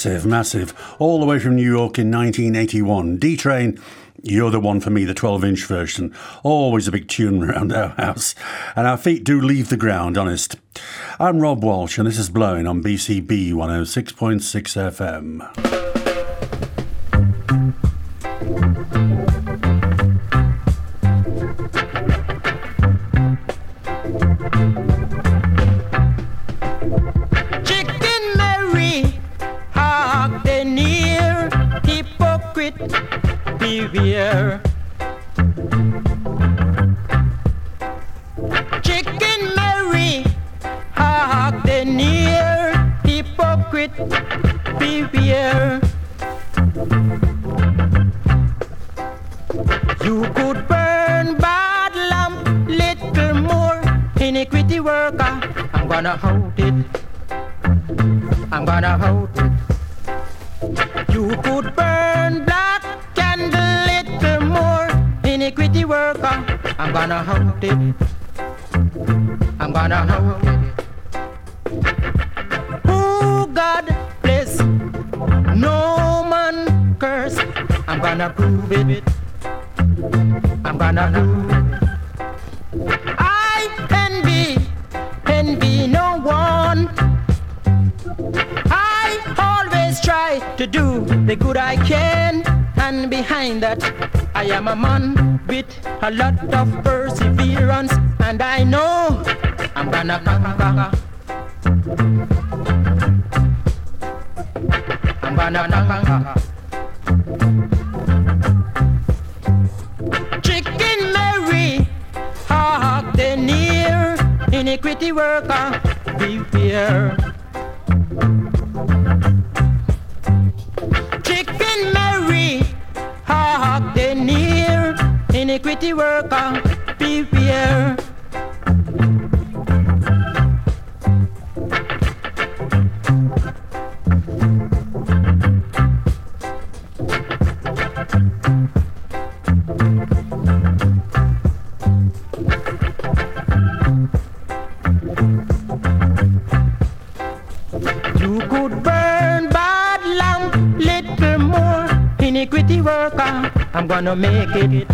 Massive, massive. All the way from New York in 1981. D Train, you're the one for me, the 12 inch version. Always a big tune around our house. And our feet do leave the ground, honest. I'm Rob Walsh, and this is Blowin on BCB 106.6 FM. Iniquity worker, I'm gonna hold it. I'm gonna hold it. You could burn black candle little more. Iniquity worker, I'm gonna hold it. I'm gonna hold it. Gonna prove it. I'm gonna prove it. I can be no one. I always try to do the good I can, and behind that, I am a man with a lot of perseverance, and I know I'm gonna conquer. I'm gonna conquer. Iniquity worker, beware. Chicken Mary, hawk the near, iniquity worker, beware. Gonna make it.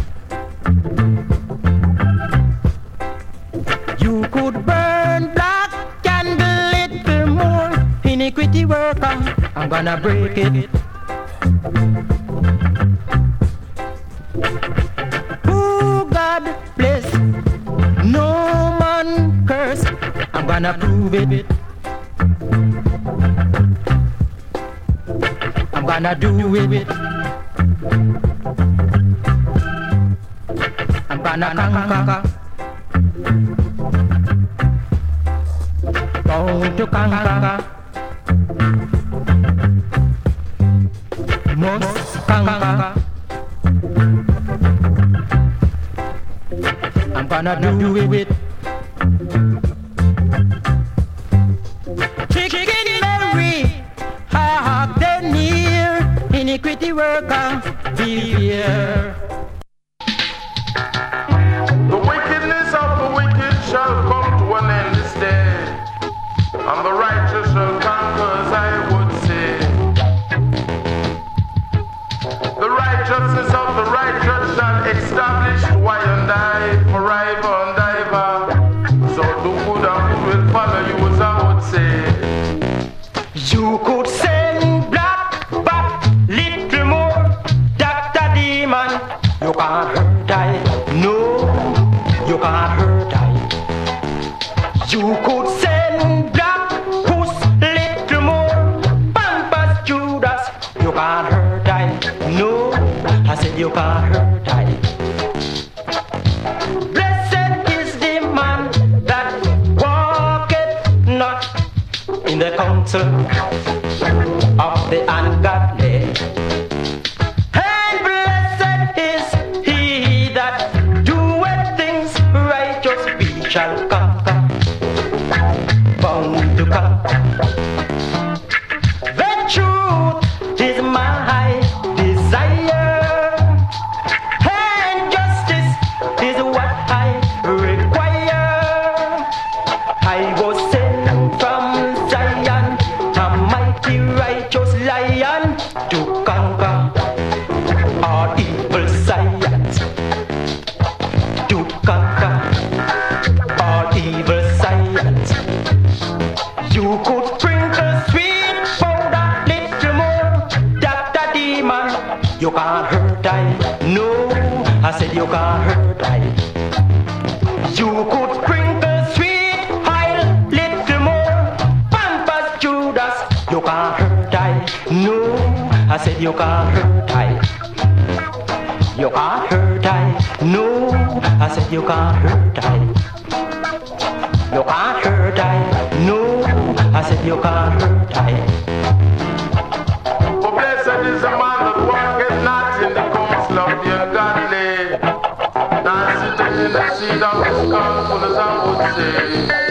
You could burn black candle little more. Iniquity worker, I'm gonna break it. Oh God bless. No man curse. I'm gonna prove it. I'm gonna do it. I'm gonna conquer. Bound to conquer. Must conquer. I'm gonna do it. Chicken of the ungodly. For blessed is the man that not in the of in the as I would say.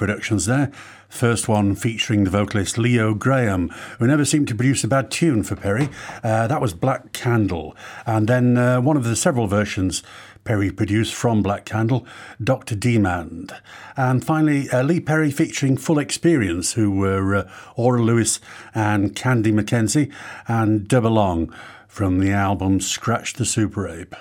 productions there. First one featuring the vocalist Leo Graham, who never seemed to produce a bad tune for Perry. Uh, that was Black Candle. And then uh, one of the several versions Perry produced from Black Candle, Dr. Demand. And finally, uh, Lee Perry featuring Full Experience, who were uh, Aura Lewis and Candy McKenzie, and Dub Along from the album Scratch the Super Ape.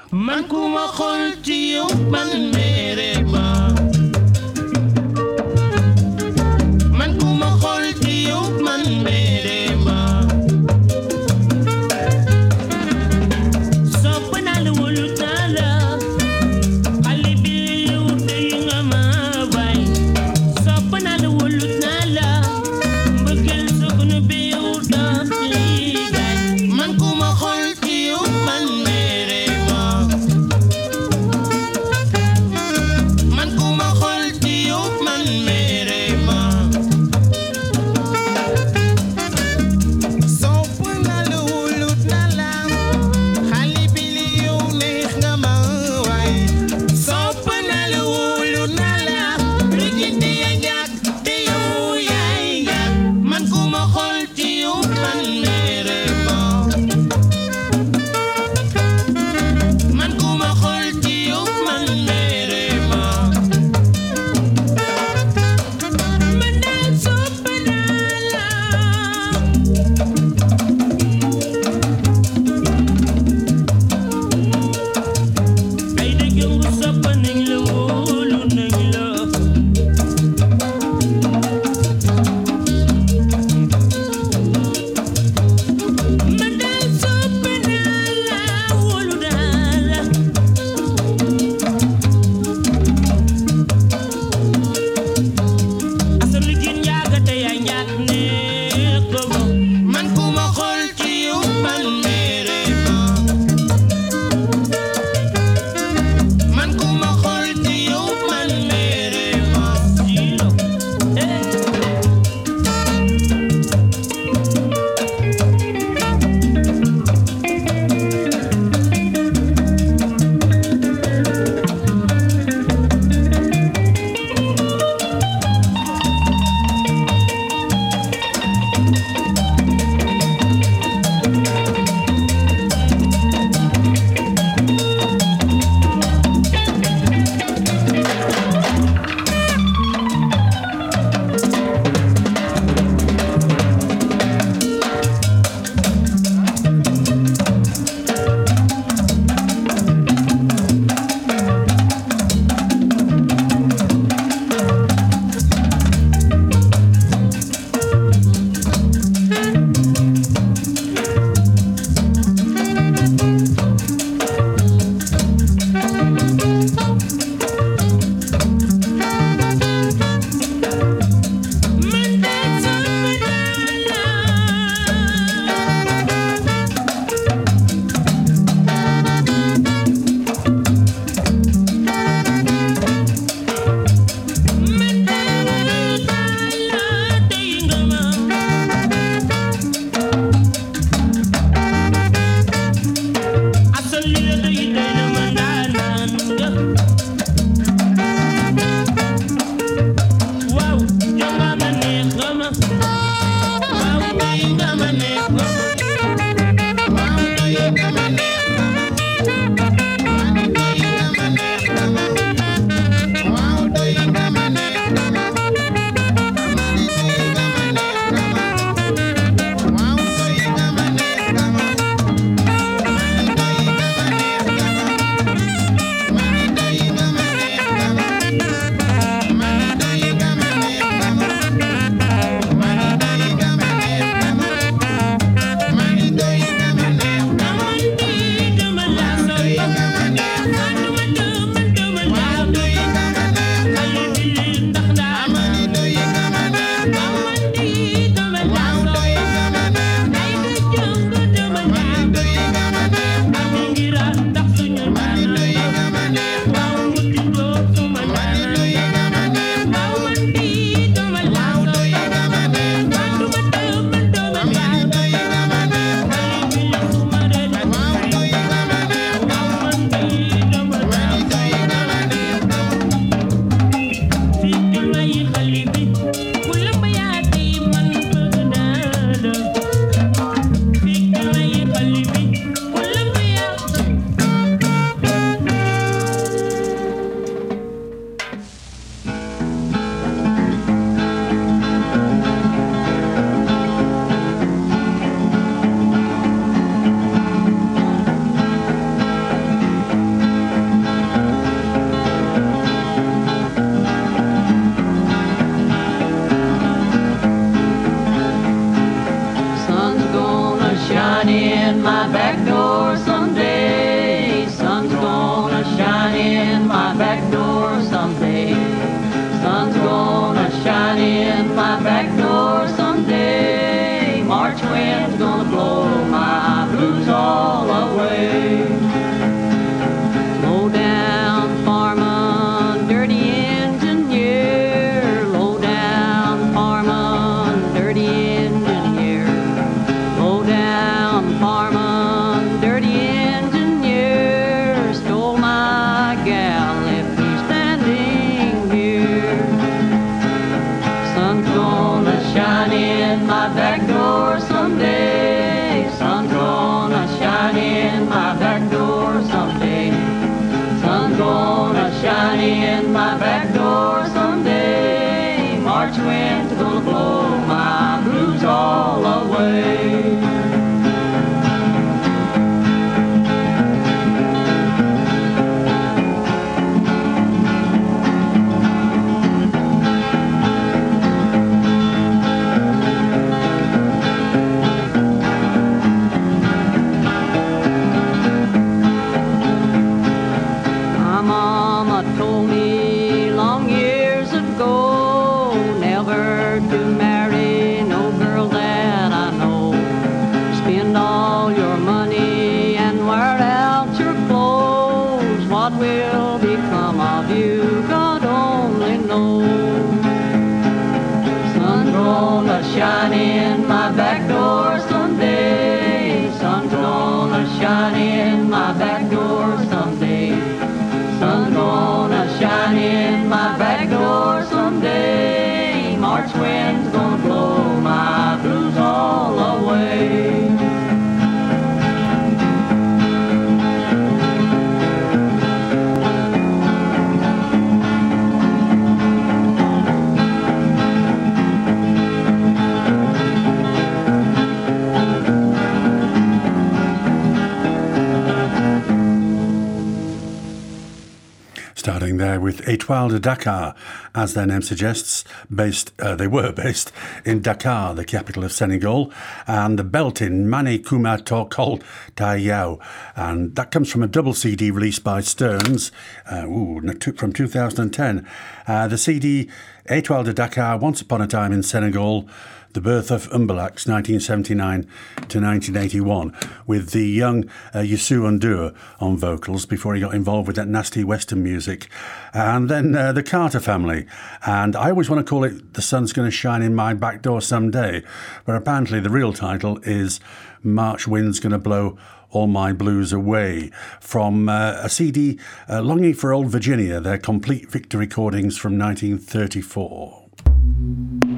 There with Etoile de Dakar, as their name suggests, based uh, they were based in Dakar, the capital of Senegal, and the belt in Mane Kuma Tokol Tayao, and that comes from a double CD released by Sterns, uh, ooh, from 2010. Uh, the CD Etoile de Dakar, Once Upon a Time in Senegal. The Birth of Mbalax, 1979 to 1981, with the young uh, Youssou N'Dour on vocals before he got involved with that nasty Western music. And then uh, the Carter family. And I always want to call it The Sun's Gonna Shine in My Back Door Someday, but apparently the real title is March Wind's Gonna Blow all My Blues Away from uh, a CD, uh, Longing for Old Virginia, their complete Victor recordings from 1934.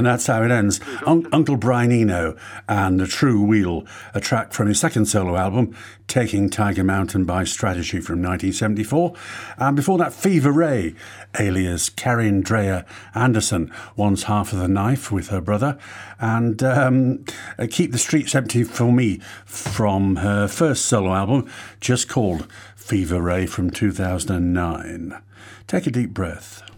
and that's how it ends. Un- Uncle Brian Eno and The True Wheel, a track from his second solo album, Taking Tiger Mountain by Strategy from 1974. And before that, Fever Ray, alias Karin Dreijer Andersson, once half of the knife with her brother, and um, uh, Keep the Streets Empty for Me from her first solo album, just called Fever Ray from 2009. Take a deep breath.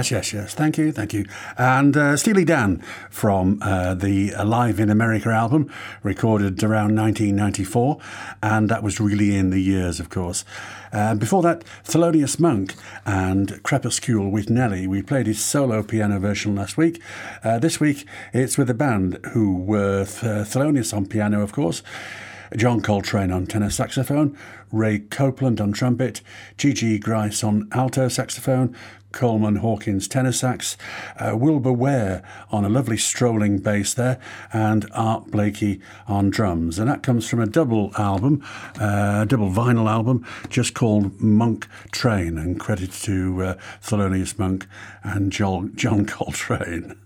Yes, yes, yes. Thank you, thank you. And uh, Steely Dan from uh, the Alive in America album, recorded around 1994, and that was Reeling in the Years, of course. Uh, before that, Thelonious Monk and Crepuscule with Nellie. We played his solo piano version last week. Uh, this week, it's with a band who were Th- Thelonious on piano, of course. John Coltrane on tenor saxophone, Ray Copeland on trumpet, Gigi Gryce on alto saxophone, Coleman Hawkins tenor sax, uh, Wilbur Ware on a lovely strolling bass there, and Art Blakey on drums. And that comes from a double album, uh, double vinyl album, just called Monk Train, and credit to uh, Thelonious Monk and John, John Coltrane.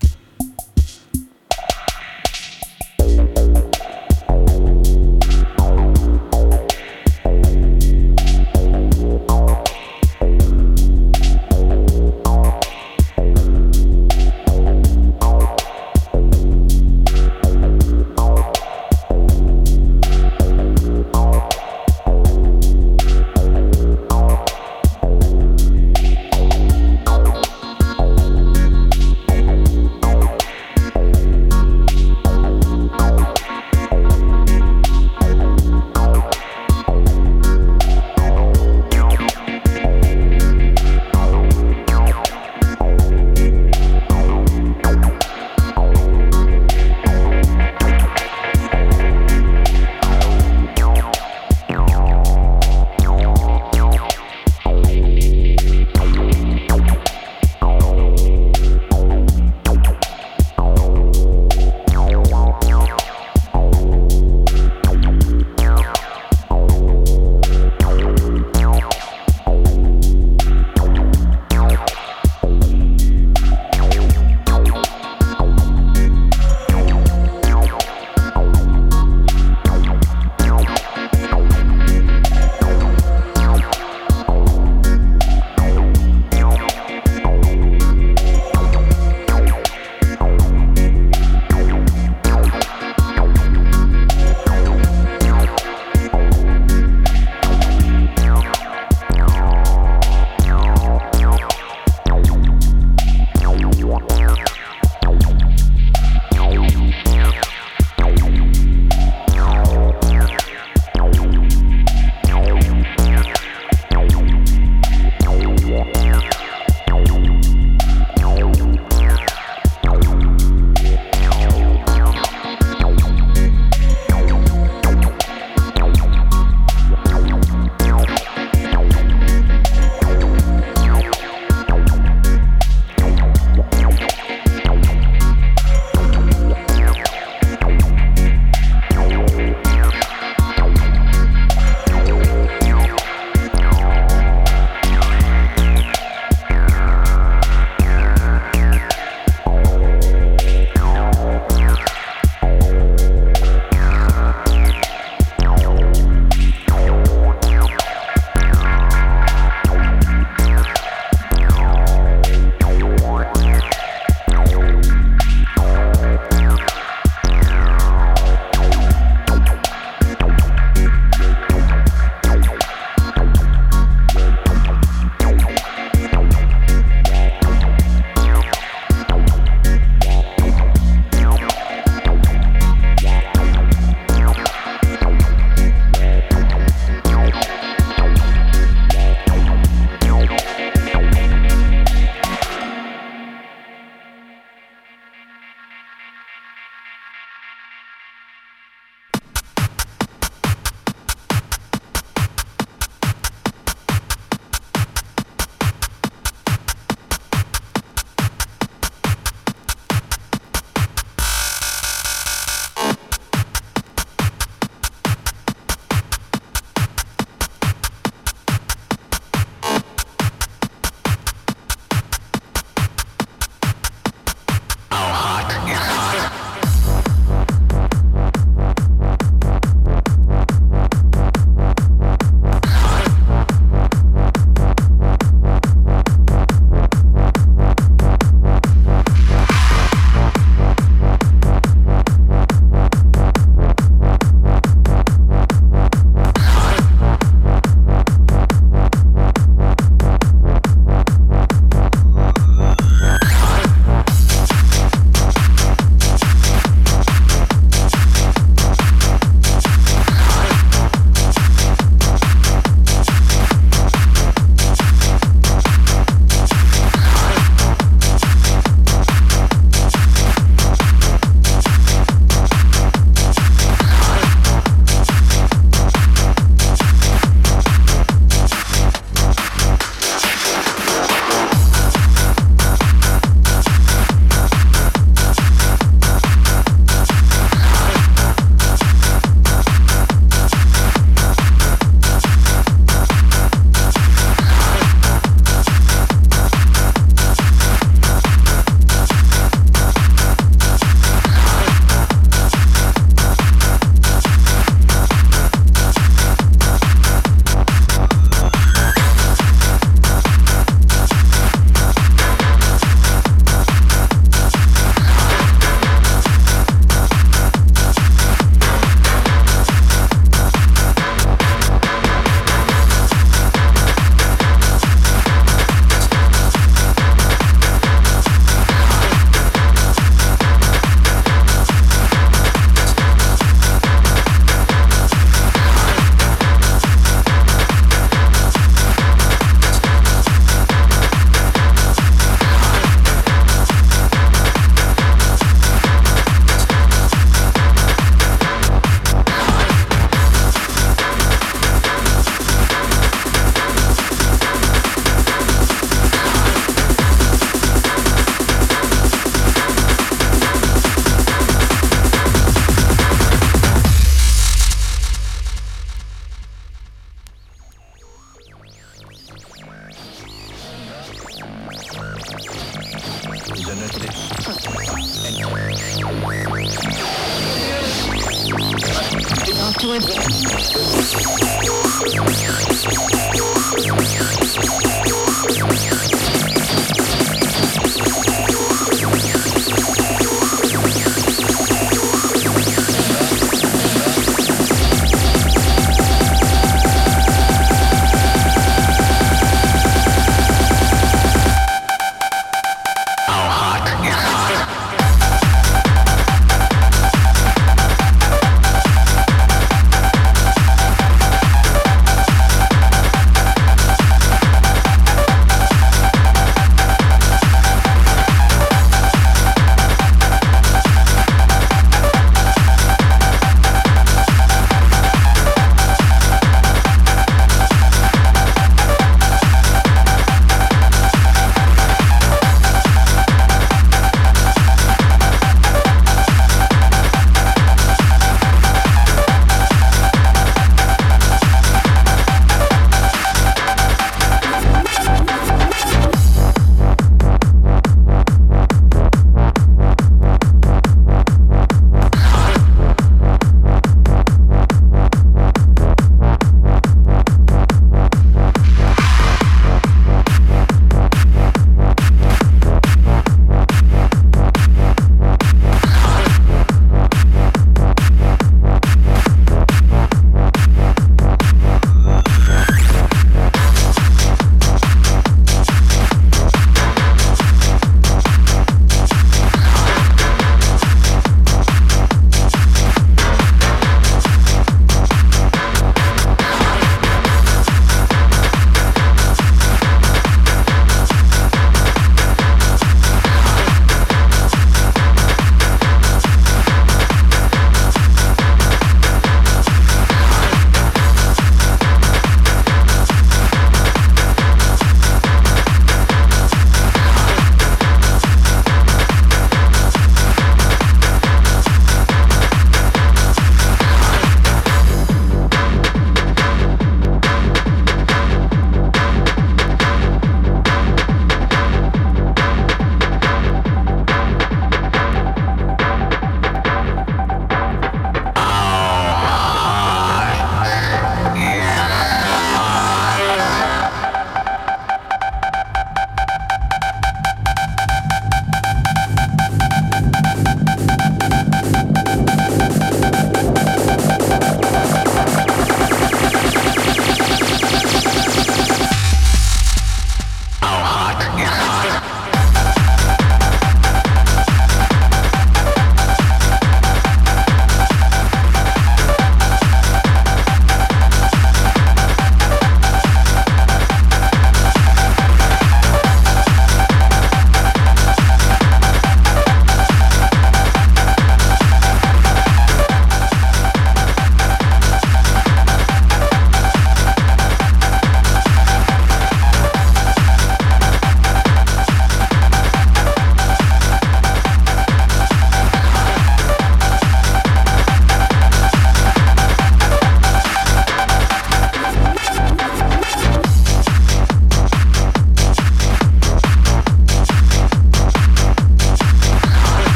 to it.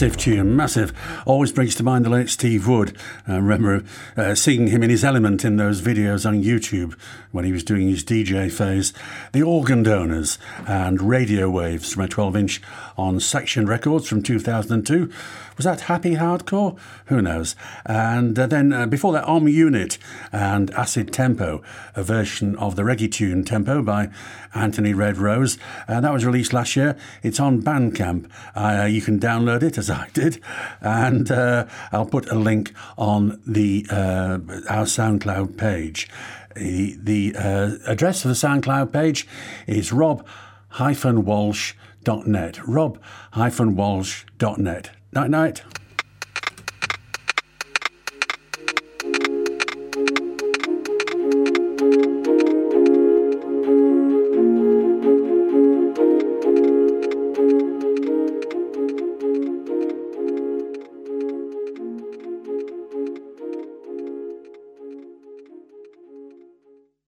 Massive tune, massive. Always brings to mind the late Steve Wood. I remember uh, seeing him in his element in those videos on YouTube when he was doing his DJ phase. The Organ Donors and Radio Waves from a 12 inch on Section Records from 2002. Was that Happy Hardcore? Who knows? And uh, then uh, before that, Om Unit and Acid Tempo, a version of the reggae tune Tempo by Anthony Red Rose. Uh, that was released last year. It's on Bandcamp. Uh, you can download it as I did, and uh, I'll put a link on the uh, our SoundCloud page. The, the uh, address for the SoundCloud page is rob-walsh.net. .Net, rob-walsh.net. Night night.